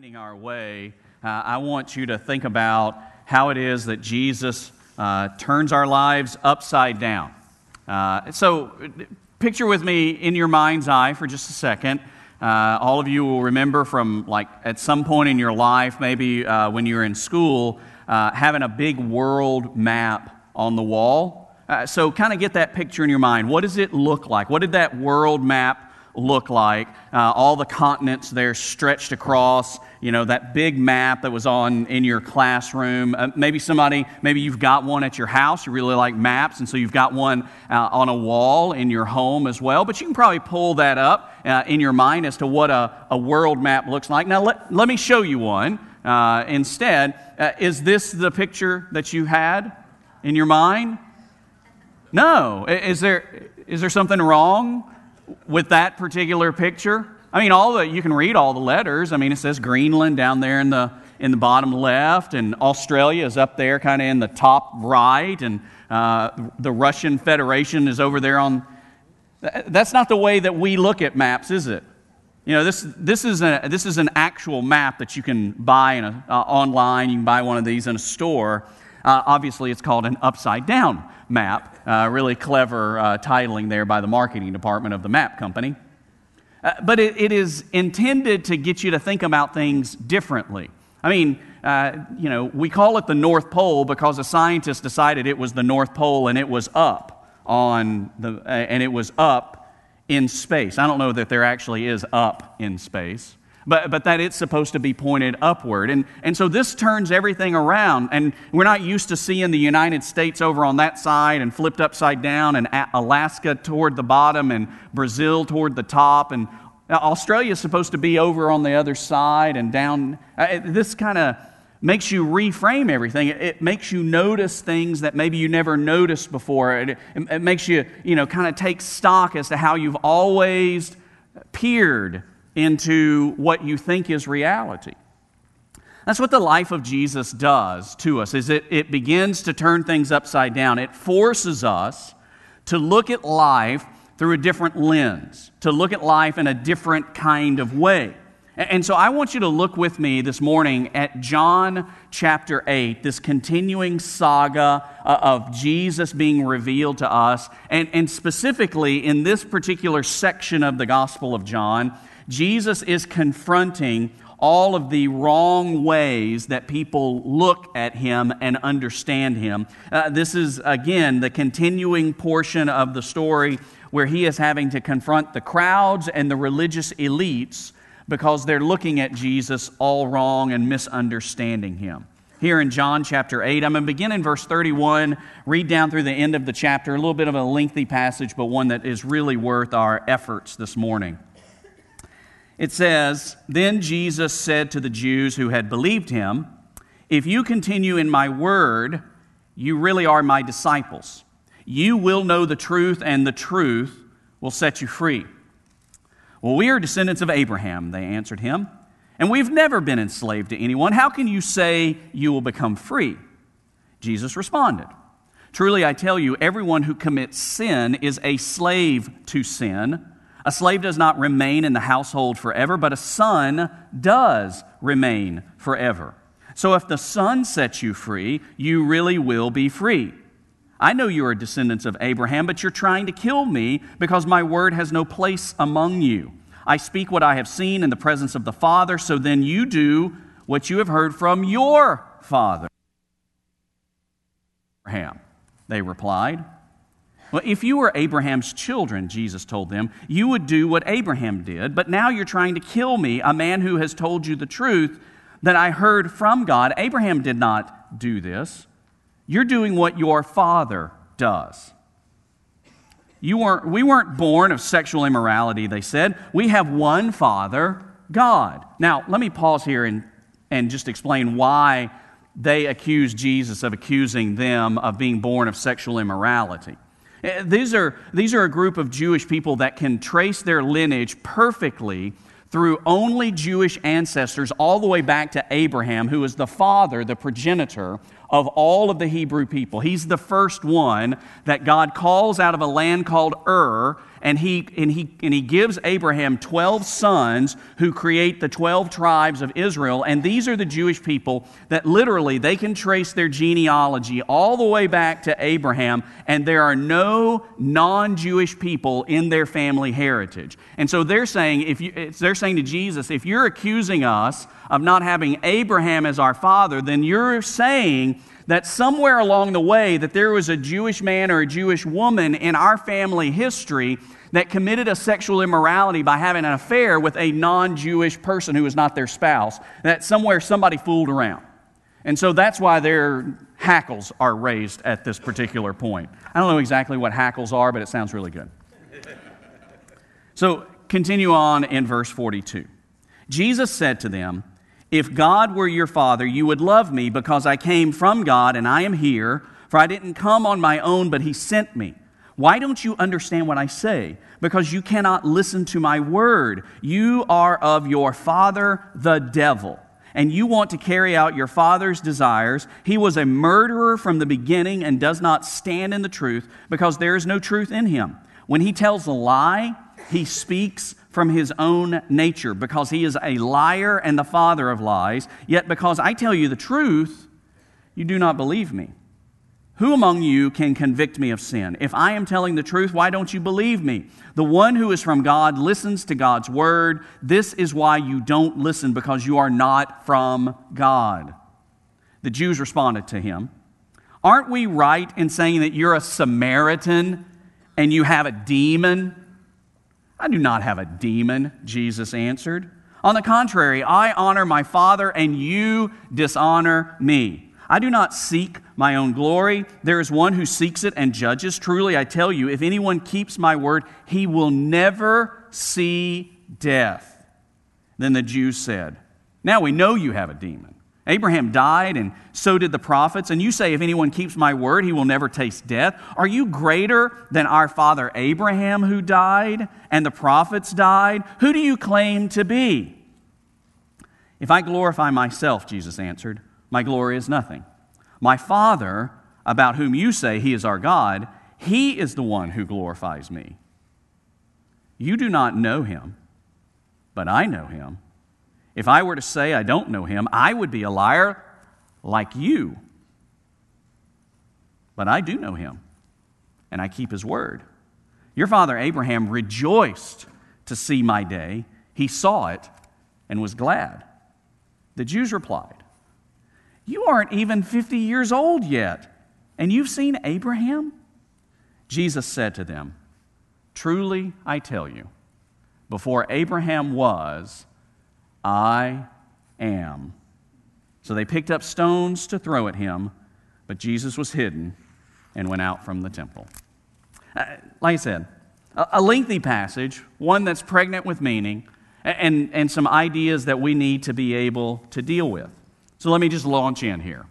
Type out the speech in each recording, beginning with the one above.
winding our way, uh, I want you to think about how it is that Jesus uh, turns our lives upside down. Uh, so, picture with me in your mind's eye for just a second. Uh, all of you will remember from like at some point in your life, maybe uh, when you were in school, uh, having a big world map on the wall. so, kind of get that picture in your mind. What does it look like? What did that world map look like. Uh, all the continents there stretched across, you know, that big map that was on in your classroom. Uh, maybe somebody, maybe you've got one at your house. You really like maps, and so you've got one uh, on a wall in your home as well. But you can probably pull that up uh, in your mind as to what a, a world map looks like. Now, let, let me show you one uh, instead. Uh, is this the picture that you had in your mind? No. Is there, is there something wrong with that particular picture. I mean, all the you can read all the letters. I mean, it says Greenland down there in the in the bottom left, and Australia is up there, kind of in the top right, and uh, the Russian Federation is over there on. That's not the way that we look at maps, is it? You know, this, this, is, a, this is an actual map that you can buy in a, uh, online. You can buy one of these in a store. Uh, obviously, it's called an upside down map. Uh, really clever uh, titling there by the marketing department of the map company. Uh, but it, it is intended to get you to think about things differently. I mean, uh, you know, we call it the North Pole because a scientist decided it was the North Pole and it was up on the, uh, and it was up in space. I don't know that there actually is up in space but, but that it's supposed to be pointed upward. And, and so this turns everything around. And we're not used to seeing the United States over on that side and flipped upside down, and Alaska toward the bottom, and Brazil toward the top. And Australia is supposed to be over on the other side and down. Uh, this kind of makes you reframe everything. It, makes you notice things that maybe you never noticed before. It, it, it makes you, you know, kind of take stock as to how you've always peered into what you think is reality. That's what the life of Jesus does to us is it, it begins to turn things upside down. It forces us to look at life through a different lens, to look at life in a different kind of way. And so I want you to look with me this morning at John chapter 8, this continuing saga uh, of Jesus being revealed to us. And, and specifically in this particular section of the Gospel of John, Jesus is confronting all of the wrong ways that people look at him and understand him. Uh, this is, again, the continuing portion of the story where he is having to confront the crowds and the religious elites because they're looking at Jesus all wrong and misunderstanding him. Here in John chapter 8, I'm going to begin in verse 31, read down through the end of the chapter, a little bit of a lengthy passage, but one that is really worth our efforts this morning. It says, Then Jesus said to the Jews who had believed him, If you continue in my word, you really are my disciples. You will know the truth, and the truth will set you free. Well, we are descendants of Abraham, they answered him, and we've never been enslaved to anyone. How can you say you will become free? Jesus responded, Truly I tell you, everyone who commits sin is a slave to sin. A slave does not remain in the household forever, but a son does remain forever. So if the son sets you free, you really will be free. I know you are descendants of Abraham, but you're trying to kill me because my word has no place among you. I speak what I have seen in the presence of the Father, so then you do what you have heard from your father. Abraham, they replied. Well, if you were Abraham's children, Jesus told them, you would do what Abraham did, but now you're trying to kill me, a man who has told you the truth that I heard from God. Abraham did not do this. You're doing what your father does. You weren't, we weren't born of sexual immorality, they said. We have one Father, God. Now, let me pause here and, and just explain why they accuse Jesus of accusing them of being born of sexual immorality. Eh, these are, these are a group of Jewish people that can trace their lineage perfectly through only Jewish ancestors all the way back to Abraham, who is the father, the progenitor, of all of the Hebrew people. He's the first one that God calls out of a land called Ur, and he, and he, and he gives Abraham 12 sons who create the 12 tribes of Israel. And these are the Jewish people that literally they can trace their genealogy all the way back to Abraham, and there are no non Jewish people in their family heritage. And so they're saying, if you, they're saying to Jesus, if you're accusing us of not having Abraham as our father, then you're saying that somewhere along the way that there was a Jewish man or a Jewish woman in our family history that committed a sexual immorality by having an affair with a non-Jewish person who was not their spouse. That somewhere somebody fooled around. And so that's why their hackles are raised at this particular point. I don't know exactly what hackles are, but it sounds really good. So continue on in verse 42. Jesus said to them, if God were your father, you would love me because I came from God and I am here, for I didn't come on my own, but he sent me. Why don't you understand what I say? Because you cannot listen to my word. You are of your father, the devil, and you want to carry out your father's desires. He was a murderer from the beginning and does not stand in the truth because there is no truth in him. When he tells a lie, he speaks from his own nature because he is a liar and the father of lies. Yet because I tell you the truth, you do not believe me. Who among you can convict me of sin? If I am telling the truth, why don't you believe me? The one who is from God listens to God's word. This is why you don't listen, because you are not from God. The Jews responded to him Aren't we right in saying that you're a Samaritan and you have a demon? I do not have a demon, Jesus answered. On the contrary, I honor my Father, and you dishonor me. I do not seek my own glory. There is one who seeks it and judges. Truly, I tell you, if anyone keeps my word, he will never see death. Then the Jews said, Now we know you have a demon. Abraham died, and so did the prophets. And you say, If anyone keeps my word, he will never taste death. Are you greater than our father Abraham, who died, and the prophets died? Who do you claim to be? If I glorify myself, Jesus answered, my glory is nothing. My Father, about whom you say he is our God, he is the one who glorifies me. You do not know him, but I know him. If I were to say I don't know him, I would be a liar like you. But I do know him, and I keep his word. Your father Abraham rejoiced to see my day. He saw it and was glad. The Jews replied, You aren't even 50 years old yet, and you've seen Abraham? Jesus said to them, Truly I tell you, before Abraham was, I am. So they picked up stones to throw at him, but Jesus was hidden and went out from the temple. Uh, like I said, a lengthy passage, one that's pregnant with meaning, and, and some ideas that we need to be able to deal with. So let me just launch in here.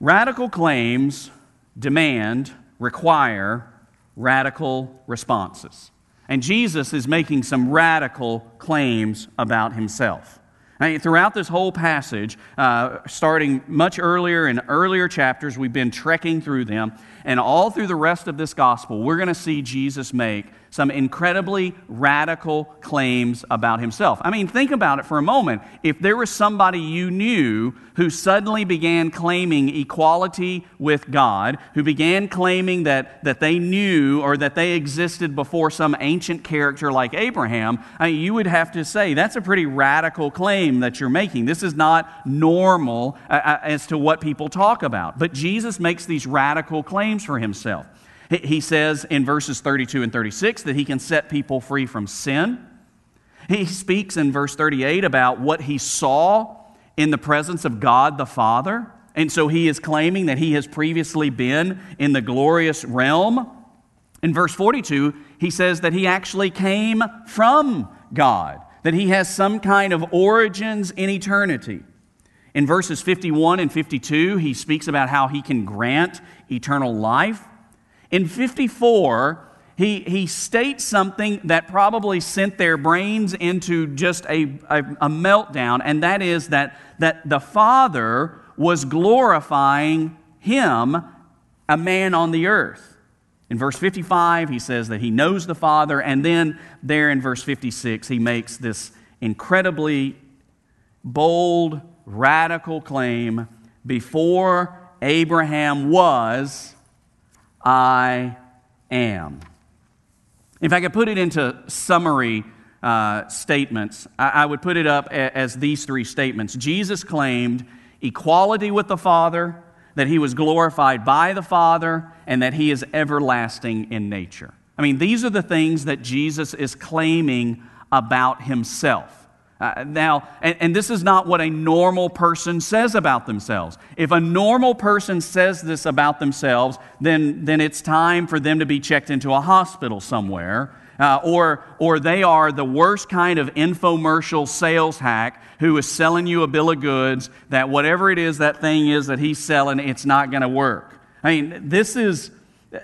Radical claims demand, require radical responses. And Jesus is making some radical claims about himself. I mean, throughout this whole passage, uh, starting much earlier in earlier chapters, we've been trekking through them. And all through the rest of this gospel, we're going to see Jesus make some incredibly radical claims about himself. I mean, think about it for a moment. If there was somebody you knew who suddenly began claiming equality with God, who began claiming that, that they knew or that they existed before some ancient character like Abraham, I mean, you would have to say that's a pretty radical claim that you're making. This is not normal uh, uh as to what people talk about. But Jesus makes these radical claims for himself. He says in verses 32 and 36 that he can set people free from sin. He speaks in verse 38 about what he saw in the presence of God the Father. And so he is claiming that he has previously been in the glorious realm. In verse 42, he says that he actually came from God, that he has some kind of origins in eternity. In verses 51 and 52, he speaks about how he can grant eternal life. In 54, he, he states something that probably sent their brains into just a, a, a meltdown, and that is that, that the Father was glorifying him, a man on the earth. In verse 55, he says that he knows the Father, and then there in verse 56, he makes this incredibly bold, radical claim before Abraham was, I am. If I could put it into summary uh, statements, I, I would put it up a, as these three statements. Jesus claimed equality with the Father, that he was glorified by the Father, and that he is everlasting in nature. I mean, these are the things that Jesus is claiming about himself. Uh, now, and, and, this is not what a normal person says about themselves. If a normal person says this about themselves, then, then it's time for them to be checked into a hospital somewhere. Uh, or, or they are the worst kind of infomercial sales hack who is selling you a bill of goods that whatever it is that thing is that he's selling, it's not going to work. I mean, this is,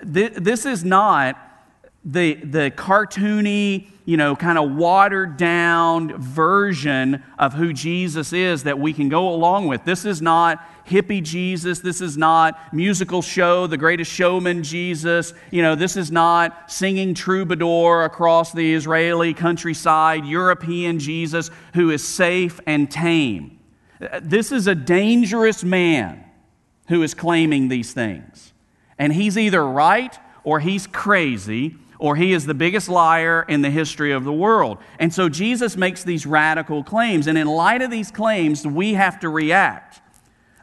this is not the, the cartoony, you know, kind of watered down version of who Jesus is that we can go along with. This is not hippie Jesus. This is not musical show, the greatest showman Jesus. You know, this is not singing troubadour across the Israeli countryside, European Jesus who is safe and tame. This is a dangerous man who is claiming these things. And he's either right or he's crazy or he is the biggest liar in the history of the world. And so Jesus makes these radical claims. And in light of these claims, we have to react.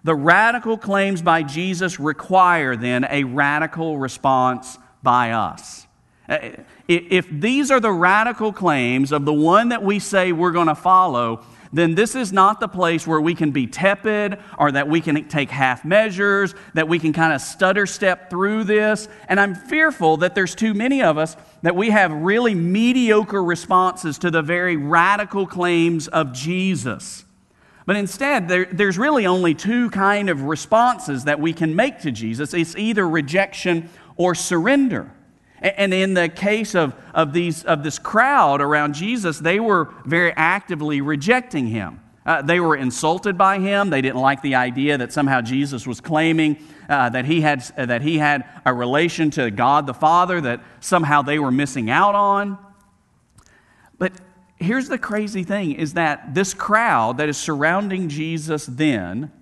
The radical claims by Jesus require then a radical response by us. Uh, if these are the radical claims of the one that we say we're going to follow, then this is not the place where we can be tepid or that we can take half measures, that we can kind of stutter step through this. And I'm fearful that there's too many of us that we have really mediocre responses to the very radical claims of Jesus. But instead, there, there's really only two kind of responses that we can make to Jesus. It's either rejection or surrender. And in the case of, of, these, of this crowd around Jesus, they were very actively rejecting him. Uh, they were insulted by him. They didn't like the idea that somehow Jesus was claiming uh, that, he had, uh, that he had a relation to God the Father that somehow they were missing out on. But here's the crazy thing is that this crowd that is surrounding Jesus then,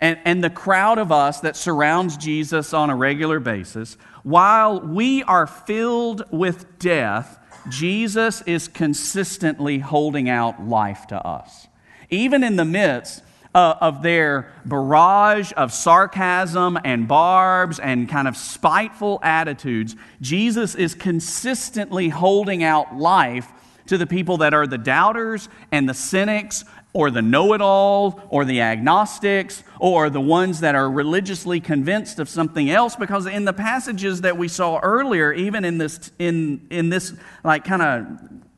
and, and the crowd of us that surrounds Jesus on a regular basis, while we are filled with death, Jesus is consistently holding out life to us. Even in the midst uh, of their barrage of sarcasm and barbs and kind of spiteful attitudes, Jesus is consistently holding out life to the people that are the doubters and the cynics or the know it all, or the agnostics, or the ones that are religiously convinced of something else. Because in the passages that we saw earlier, even in this, in, in this like kind of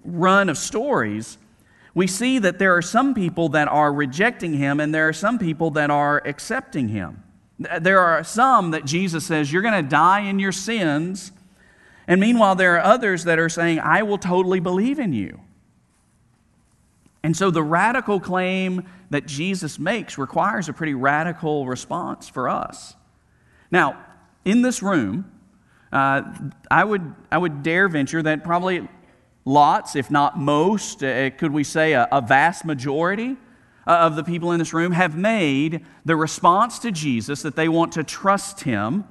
run of stories, we see that there are some people that are rejecting him, and there are some people that are accepting him. There are some that Jesus says, You're going to die in your sins. And meanwhile, there are others that are saying, I will totally believe in you. And so the radical claim that Jesus makes requires a pretty radical response for us. Now, in this room, uh, I, would, I would dare venture that probably lots, if not most, uh, could we say a, a vast majority uh, of the people in this room have made the response to Jesus that they want to trust him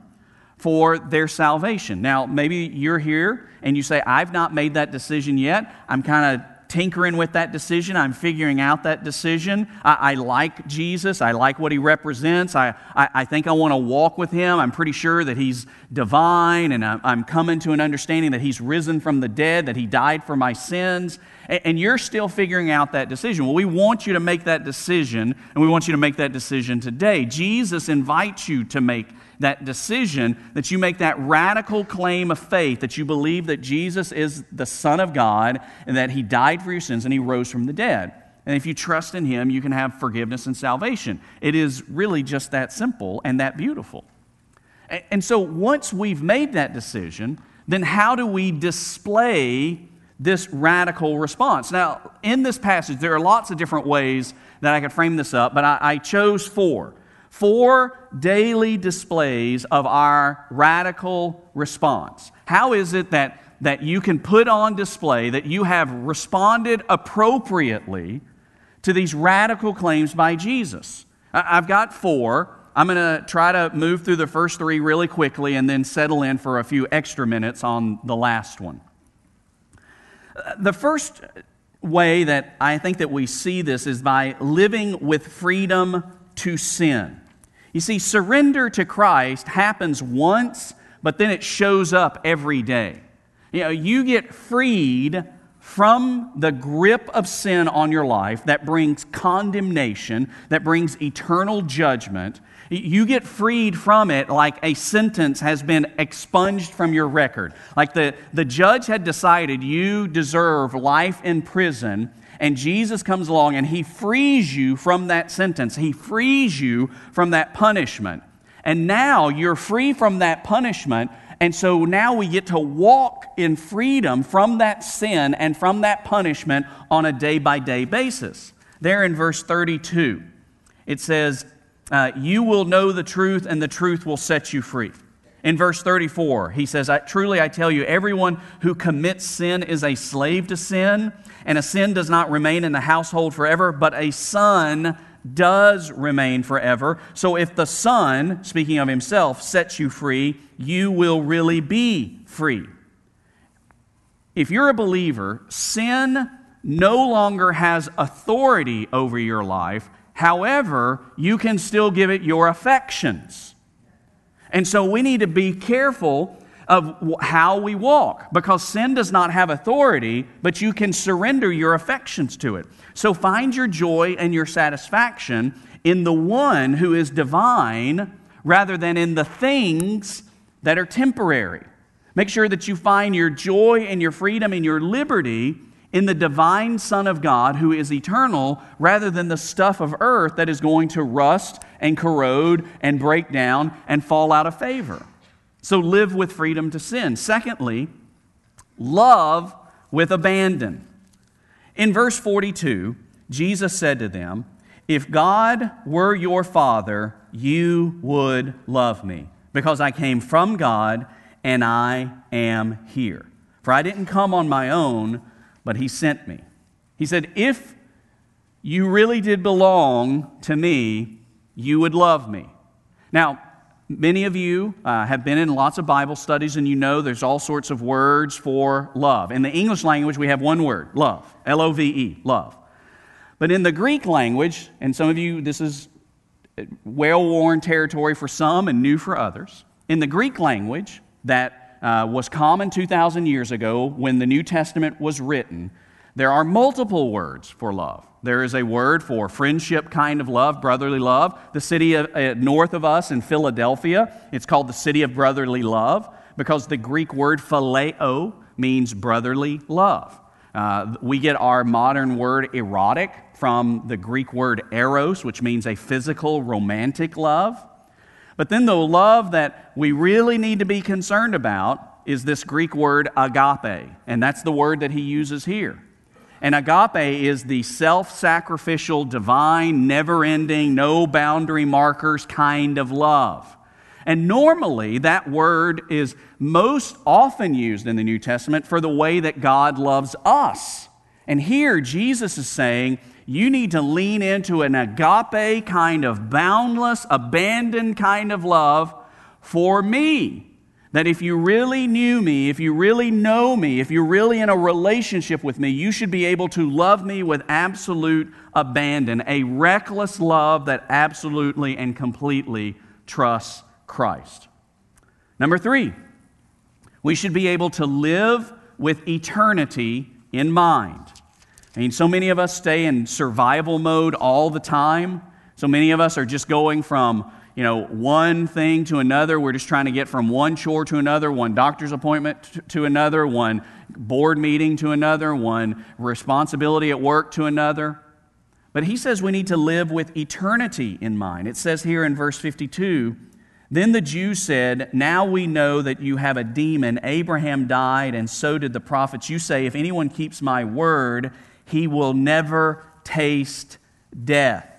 for their salvation. Now, maybe you're here and you say, I've not made that decision yet. I'm kind of tinkering with that decision. I'm figuring out that decision. I, I like Jesus. I like what he represents. I, I, I think I want to walk with him. I'm pretty sure that he's divine, and I'm, I'm, coming to an understanding that he's risen from the dead, that he died for my sins. And, and you're still figuring out that decision. Well, we want you to make that decision, and we want you to make that decision today. Jesus invites you to make that decision, that you make that radical claim of faith, that you believe that Jesus is the Son of God and that He died for your sins and He rose from the dead. And if you trust in Him, you can have forgiveness and salvation. It is really just that simple and that beautiful. And so once we've made that decision, then how do we display this radical response? Now, in this passage, there are lots of different ways that I could frame this up, but I, I chose four Four daily displays of our radical response. How is it that, that you can put on display that you have responded appropriately to these radical claims by Jesus? I've got four. I'm going to try to move through the first three really quickly and then settle in for a few extra minutes on the last one. The first way that I think that we see this is by living with freedom to sin. You see, surrender to Christ happens once, but then it shows up every day. You know, you get freed from the grip of sin on your life that brings condemnation, that brings eternal judgment, you get freed from it like a sentence has been expunged from your record. Like the, the judge had decided you deserve life in prison, and Jesus comes along and he frees you from that sentence. He frees you from that punishment. And now you're free from that punishment. And so now we get to walk in freedom from that sin and from that punishment on a day by day basis. There in verse 32, it says, uh, You will know the truth, and the truth will set you free. In verse 34, he says, I, Truly I tell you, everyone who commits sin is a slave to sin, and a sin does not remain in the household forever, but a son does remain forever. So if the Son, speaking of himself, sets you free, you will really be free. If you're a believer, sin no longer has authority over your life. However, you can still give it your affections. And so we need to be careful of how we walk because sin does not have authority, but you can surrender your affections to it. So find your joy and your satisfaction in the one who is divine rather than in the things that are temporary. Make sure that you find your joy and your freedom and your liberty in the divine Son of God who is eternal rather than the stuff of earth that is going to rust and corrode and break down and fall out of favor. So live with freedom to sin. Secondly, love with abandon. In verse 42, Jesus said to them, If God were your Father, you would love me, because I came from God and I am here. For I didn't come on my own but he sent me. He said, If you really did belong to me, you would love me. Now, many of you uh, have been in lots of Bible studies and you know there's all sorts of words for love. In the English language, we have one word love, L O V E, love. But in the Greek language, and some of you, this is well worn territory for some and new for others. In the Greek language, that uh, was common 2,000 years ago when the New Testament was written, there are multiple words for love. There is a word for friendship kind of love, brotherly love. The city of, uh, north of us in Philadelphia, it's called the city of brotherly love because the Greek word phileo means brotherly love. Uh, we get our modern word erotic from the Greek word eros, which means a physical, romantic love. But then the love that we really need to be concerned about is this Greek word agape, and that's the word that he uses here. And agape is the self sacrificial, divine, never ending, no boundary markers kind of love. And normally, that word is most often used in the New Testament for the way that God loves us. And here, Jesus is saying, you need to lean into an agape kind of boundless, abandoned kind of love for me. That if you really knew me, if you really know me, if you're really in a relationship with me, you should be able to love me with absolute abandon, a reckless love that absolutely and completely trusts Christ. Number three, we should be able to live with eternity in mind. I mean, so many of us stay in survival mode all the time. So many of us are just going from, you know, one thing to another. We're just trying to get from one chore to another, one doctor's appointment to another, one board meeting to another, one responsibility at work to another. But he says we need to live with eternity in mind. It says here in verse 52 Then the Jews said, Now we know that you have a demon. Abraham died, and so did the prophets. You say, If anyone keeps my word, he will never taste death.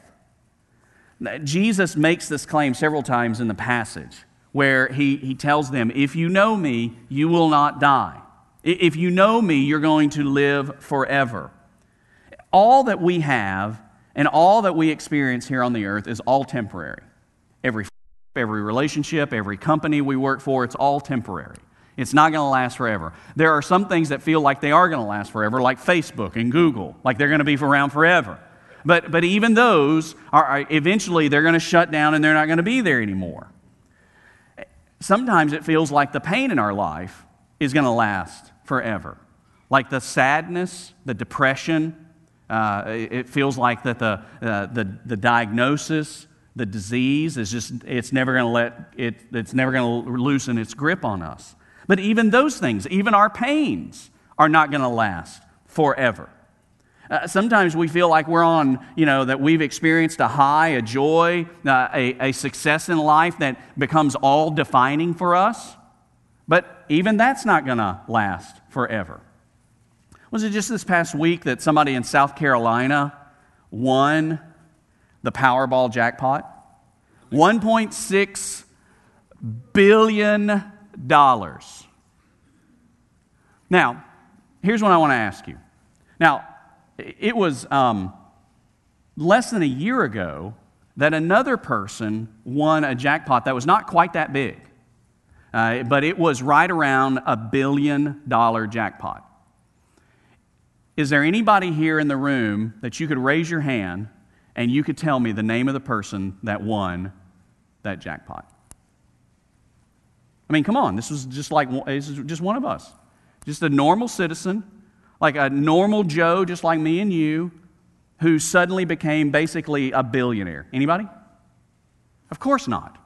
Jesus makes this claim several times in the passage where he, he tells them, If you know me, you will not die. If you know me, you're going to live forever. All that we have and all that we experience here on the earth is all temporary. Every, every relationship, every company we work for, it's all temporary. It's not going to last forever. There are some things that feel like they are going to last forever, like Facebook and Google, like they're going to be around forever. But, but even those are eventually they're going to shut down and they're not going to be there anymore. Sometimes it feels like the pain in our life is going to last forever. Like the sadness, the depression, uh, it feels like that the, uh, the, the diagnosis, the disease is just, it's never going to let, it, it's never going to loosen its grip on us. But even those things, even our pains, are not going to last forever. Uh, sometimes we feel like we're on, you know, that we've experienced a high, a joy, uh, a, a success in life that becomes all defining for us. But even that's not going to last forever. Was it just this past week that somebody in South Carolina won the Powerball jackpot? $1.6 billion. Now, here's what I want to ask you. Now, it was um, less than a year ago that another person won a jackpot that was not quite that big, uh, but it was right around a billion dollar jackpot. Is there anybody here in the room that you could raise your hand and you could tell me the name of the person that won that jackpot? I mean, come on, this was just like this is just one of us, just a normal citizen like a normal Joe, just like me and you, who suddenly became basically a billionaire. Anybody? Of course not.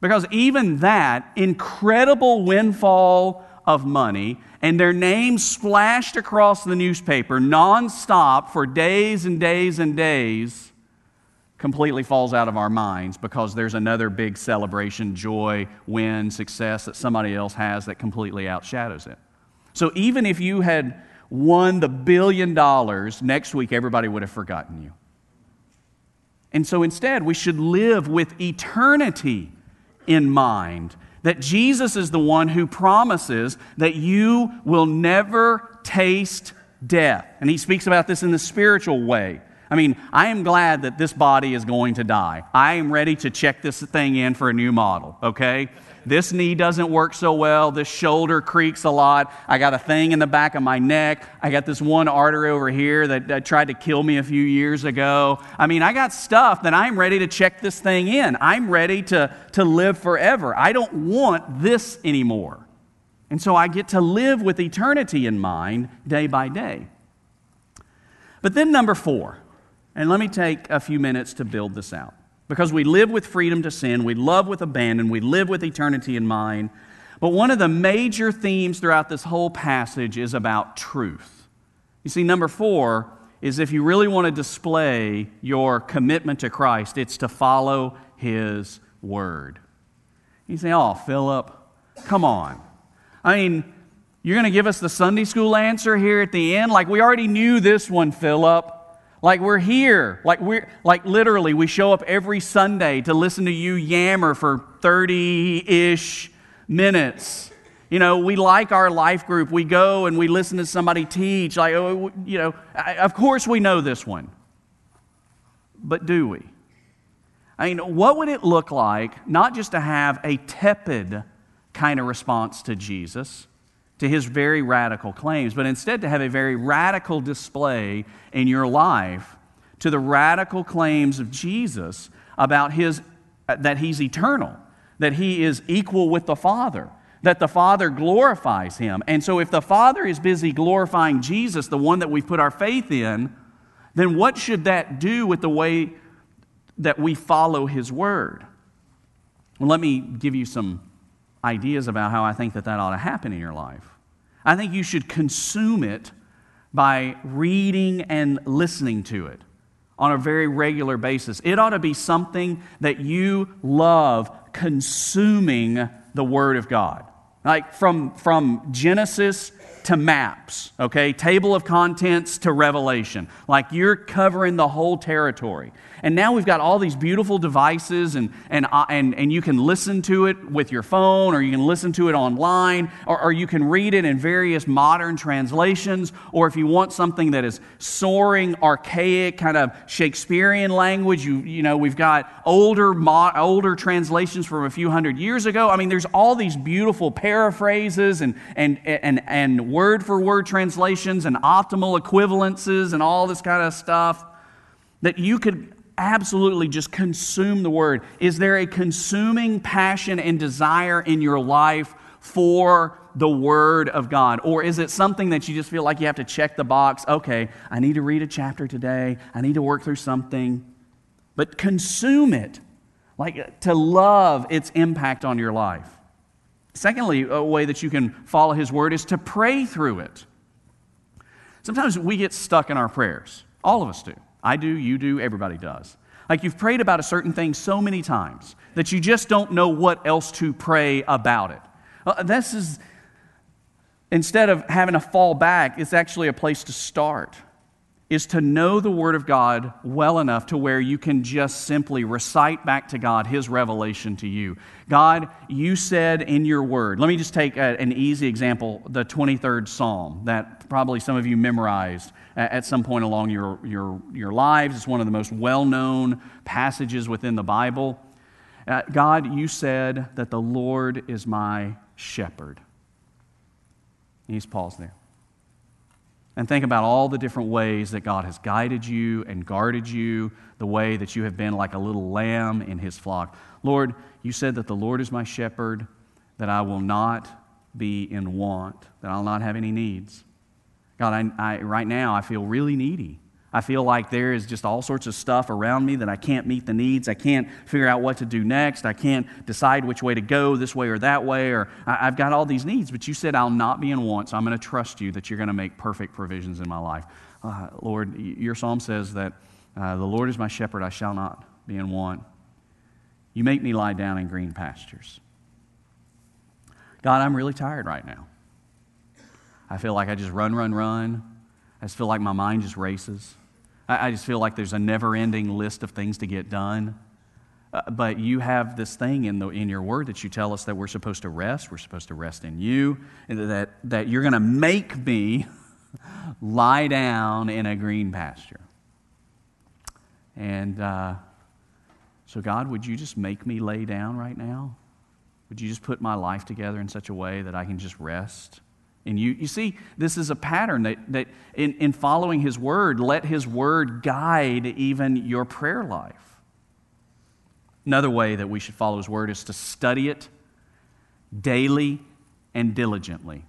Because even that incredible windfall of money and their names splashed across the newspaper nonstop for days and days and days completely falls out of our minds because there's another big celebration, joy, win, success that somebody else has that completely outshadows it. So even if you had won the billion dollars, next week everybody would have forgotten you. And so instead, we should live with eternity in mind. That Jesus is the one who promises that you will never taste death. And he speaks about this in the spiritual way. I mean, I am glad that this body is going to die. I am ready to check this thing in for a new model, okay? This knee doesn't work so well. This shoulder creaks a lot. I got a thing in the back of my neck. I got this one artery over here that, that tried to kill me a few years ago. I mean, I got stuff that I'm ready to check this thing in. I'm ready to, to live forever. I don't want this anymore. And so I get to live with eternity in mind day by day. But then, number four, and let me take a few minutes to build this out because we live with freedom to sin, we love with abandon, we live with eternity in mind. But one of the major themes throughout this whole passage is about truth. You see, number four is if you really want to display your commitment to Christ, it's to follow His word. You say, Oh, Philip, come on. I mean, you're going to give us the Sunday school answer here at the end? Like, we already knew this one, Philip. Like we're here. Like we're like literally we show up every Sunday to listen to you yammer for 30-ish minutes. You know, we like our life group. We go and we listen to somebody teach. Like, oh, you know, of course we know this one. But do we? I mean, what would it look like not just to have a tepid kind of response to Jesus, to his very radical claims, but instead to have a very radical display in your life to the radical claims of Jesus about his, uh, that he's eternal, that he is equal with the Father, that the Father glorifies him. And so, if the Father is busy glorifying Jesus, the one that we've put our faith in, then what should that do with the way that we follow his word? Well, let me give you some ideas about how I think that that ought to happen in your life. I think you should consume it by reading and listening to it on a very regular basis. It ought to be something that you love consuming the Word of God. Like from, from Genesis to maps, okay? Table of contents to Revelation. Like you're covering the whole territory. And now we've got all these beautiful devices, and, and, uh, and, and you can listen to it with your phone, or you can listen to it online, or, or you can read it in various modern translations, or if you want something that is soaring, archaic, kind of Shakespearean language, you, you know, we've got older, mo- older translations from a few hundred years ago. I mean, there's all these beautiful paraphrases and, and, and, and word for word translations and optimal equivalences and all this kind of stuff that you could absolutely just consume the word? Is there a consuming passion and desire in your life for the word of God? Or is it something that you just feel like you have to check the box? Okay, I need to read a chapter today, I need to work through something. But consume it, like uh, to love its impact on your life. Secondly, a way that you can follow his word is to pray through it. Sometimes we get stuck in our prayers. All of us do. I do, you do, everybody does. Like you've prayed about a certain thing so many times that you just don't know what else to pray about it. Uh, this is, instead of having to fall back, it's actually a place to start is to know the Word of God well enough to where you can just simply recite back to God His revelation to you. God, you said in your Word, let me just take a, an easy example the 23rd Psalm that probably some of you memorized at some point along your, your, your lives. It's one of the most well known passages within the Bible. Uh, God, you said that the Lord is my shepherd. he's paused there. And think about all the different ways that God has guided you and guarded you, the way that you have been like a little lamb in his flock. Lord, you said that the Lord is my shepherd, that I will not be in want, that I'll not have any needs. God, I, I, right now I feel really needy. I feel like there is just all sorts of stuff around me that I can't meet the needs. I can't figure out what to do next. I can't decide which way to go, this way or that way, or I, have got all these needs. But you said I'll not be in want, so I'm going to trust you that you're going to make perfect provisions in my life. Uh, Lord, your psalm says that uh, the Lord is my shepherd, I shall not be in want. You make me lie down in green pastures. God, I'm really tired right now. I feel like I just run, run, run. I just feel like my mind just races. I, I just feel like there's a never ending list of things to get done. Uh, but you have this thing in, the, in your word that you tell us that we're supposed to rest. We're supposed to rest in you, and that, that you're going to make me lie down in a green pasture. And uh, so, God, would you just make me lay down right now? Would you just put my life together in such a way that I can just rest? And you, you see, this is a pattern that, that in, in following His Word, let His Word guide even your prayer life. Another way that we should follow His Word is to study it daily and diligently.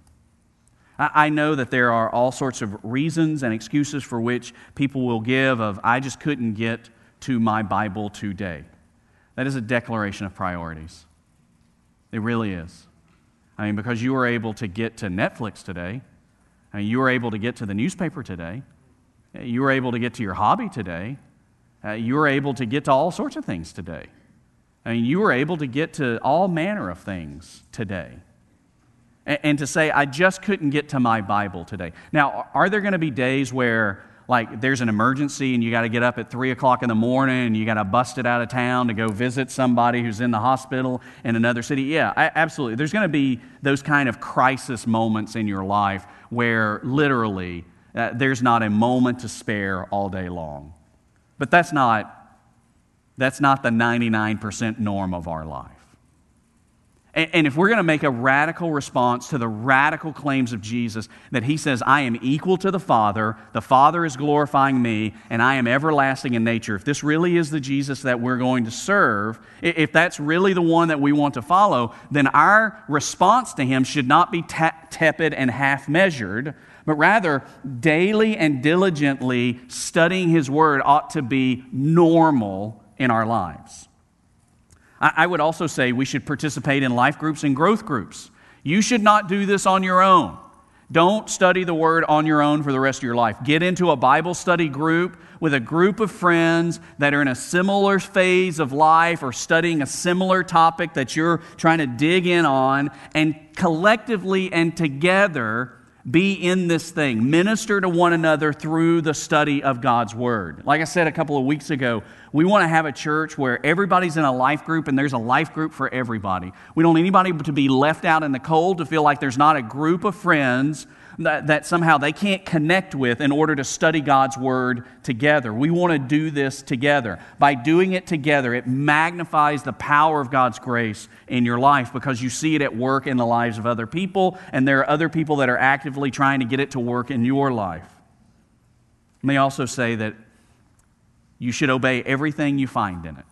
I, I know that there are all sorts of reasons and excuses for which people will give of, I just couldn't get to my Bible today. That is a declaration of priorities. It really is. I mean, because you were able to get to Netflix today, I mean, you were able to get to the newspaper today, you were able to get to your hobby today, uh, you were able to get to all sorts of things today. I mean, you were able to get to all manner of things today. And, and to say, I just couldn't get to my Bible today. Now, are there going to be days where like there's an emergency and you got to get up at 3 o'clock in the morning and you got to bust it out of town to go visit somebody who's in the hospital in another city. Yeah I, absolutely. There's going to be those kind of crisis moments in your life where literally uh, there's not a moment to spare all day long. But that's not that's not the 99% norm of our life and, if we're going to make a radical response to the radical claims of Jesus that he says, I am equal to the Father, the Father is glorifying me, and I am everlasting in nature, if this really is the Jesus that we're going to serve, if that's really the one that we want to follow, then our response to him should not be tepid and half measured, but rather daily and diligently studying his word ought to be normal in our lives. I would also say we should participate in life groups and growth groups. You should not do this on your own. Don't study the Word on your own for the rest of your life. Get into a Bible study group with a group of friends that are in a similar phase of life or studying a similar topic that you're trying to dig in on, and collectively and together be in this thing. Minister to one another through the study of God's Word. Like I said a couple of weeks ago, we want to have a church where everybody's in a life group and there's a life group for everybody. We don't want anybody to be left out in the cold, to feel like there's not a group of friends that, that somehow they can't connect with in order to study God's Word together. We want to do this together. By doing it together, it magnifies the power of God's grace in your life because you see it at work in the lives of other people, and there are other people that are actively trying to get it to work in your life. Let me also say that you should obey everything you find in it.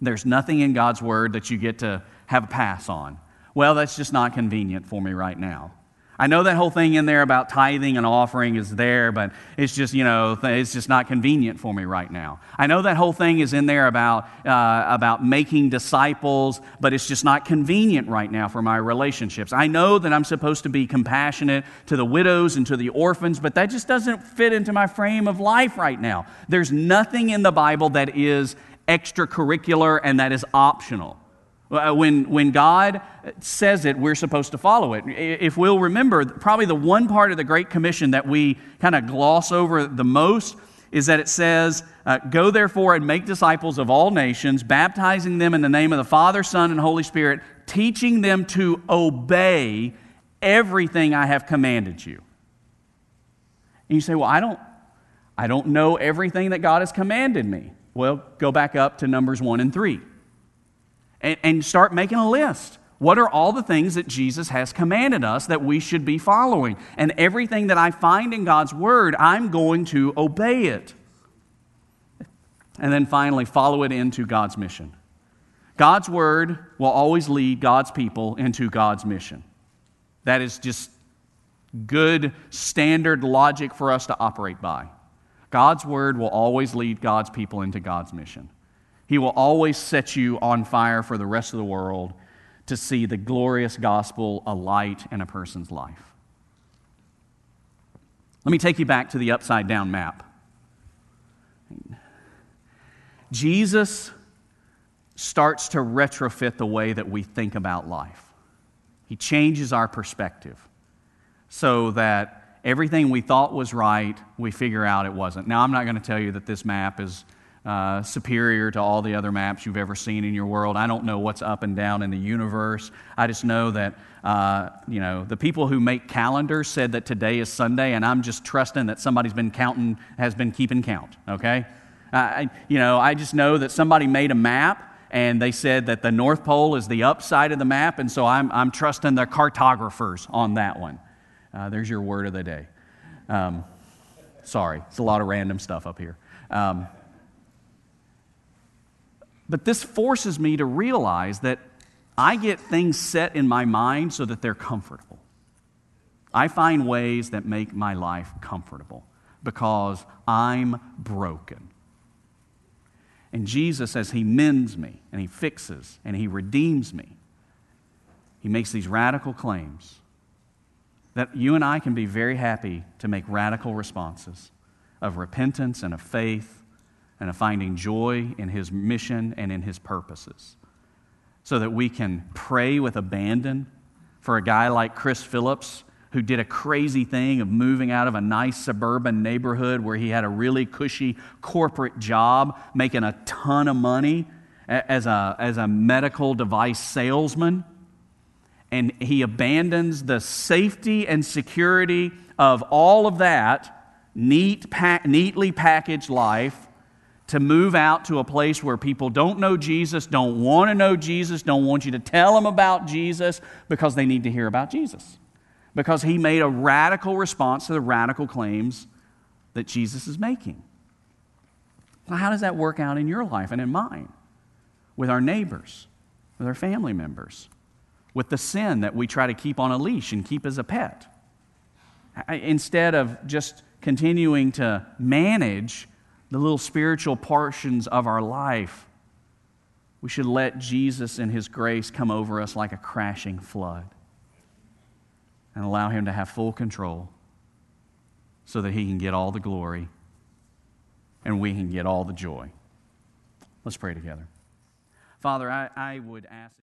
There's nothing in God's Word that you get to have a pass on. Well, that's just not convenient for me right now. I know that whole thing in there about tithing and offering is there, but it's just, you know, it's just not convenient for me right now. I know that whole thing is in there about, uh, about making disciples, but it's just not convenient right now for my relationships. I know that I'm supposed to be compassionate to the widows and to the orphans, but that just doesn't fit into my frame of life right now. There's nothing in the Bible that is extracurricular and that is optional. Uh, when, when God says it, we're supposed to follow it. If we'll remember, probably the one part of the Great Commission that we kind of gloss over the most is that it says, uh, Go therefore and make disciples of all nations, baptizing them in the name of the Father, Son, and Holy Spirit, teaching them to obey everything I have commanded you. And you say, Well, I don't, I don't know everything that God has commanded me. Well, go back up to Numbers 1 and 3 and, and start making a list. What are all the things that Jesus has commanded us that we should be following? And everything that I find in God's Word, I'm going to obey it. And then finally, follow it into God's mission. God's Word will always lead God's people into God's mission. That is just good standard logic for us to operate by. God's Word will always lead God's people into God's mission. He will always set you on fire for the rest of the world to see the glorious gospel alight in a person's life. Let me take you back to the upside down map. Jesus starts to retrofit the way that we think about life. He changes our perspective so that everything we thought was right, we figure out it wasn't. Now, I'm not going to tell you that this map is uh, superior to all the other maps you've ever seen in your world. I don't know what's up and down in the universe. I just know that, uh, you know, the people who make calendars said that today is Sunday, and I'm just trusting that somebody's been counting, has been keeping count, okay? I, you know, I just know that somebody made a map and they said that the North Pole is the upside of the map, and so I'm, I'm trusting the cartographers on that one. Uh, there's your word of the day. Um, sorry, it's a lot of random stuff up here. Um, but this forces me to realize that I get things set in my mind so that they're comfortable. I find ways that make my life comfortable because I'm broken. And Jesus, as He mends me and He fixes and He redeems me, He makes these radical claims that you and I can be very happy to make radical responses of repentance and of faith and of finding joy in His mission and in His purposes. So that we can pray with abandon for a guy like Chris Phillips, who did a crazy thing of moving out of a nice suburban neighborhood where he had a really cushy corporate job, making a ton of money as a, as a medical device salesman. And he abandons the safety and security of all of that neat, pa- neatly packaged life to move out to a place where people don't know Jesus, don't want to know Jesus, don't want you to tell them about Jesus because they need to hear about Jesus. Because he made a radical response to the radical claims that Jesus is making. Well, how does that work out in your life and in mine? With our neighbors, with our family members, with the sin that we try to keep on a leash and keep as a pet. Instead of just continuing to manage the little spiritual portions of our life, we should let Jesus and His grace come over us like a crashing flood. and allow Him to have full control so that He can get all the glory and we can get all the joy. Let's pray together. Father, I, I would ask.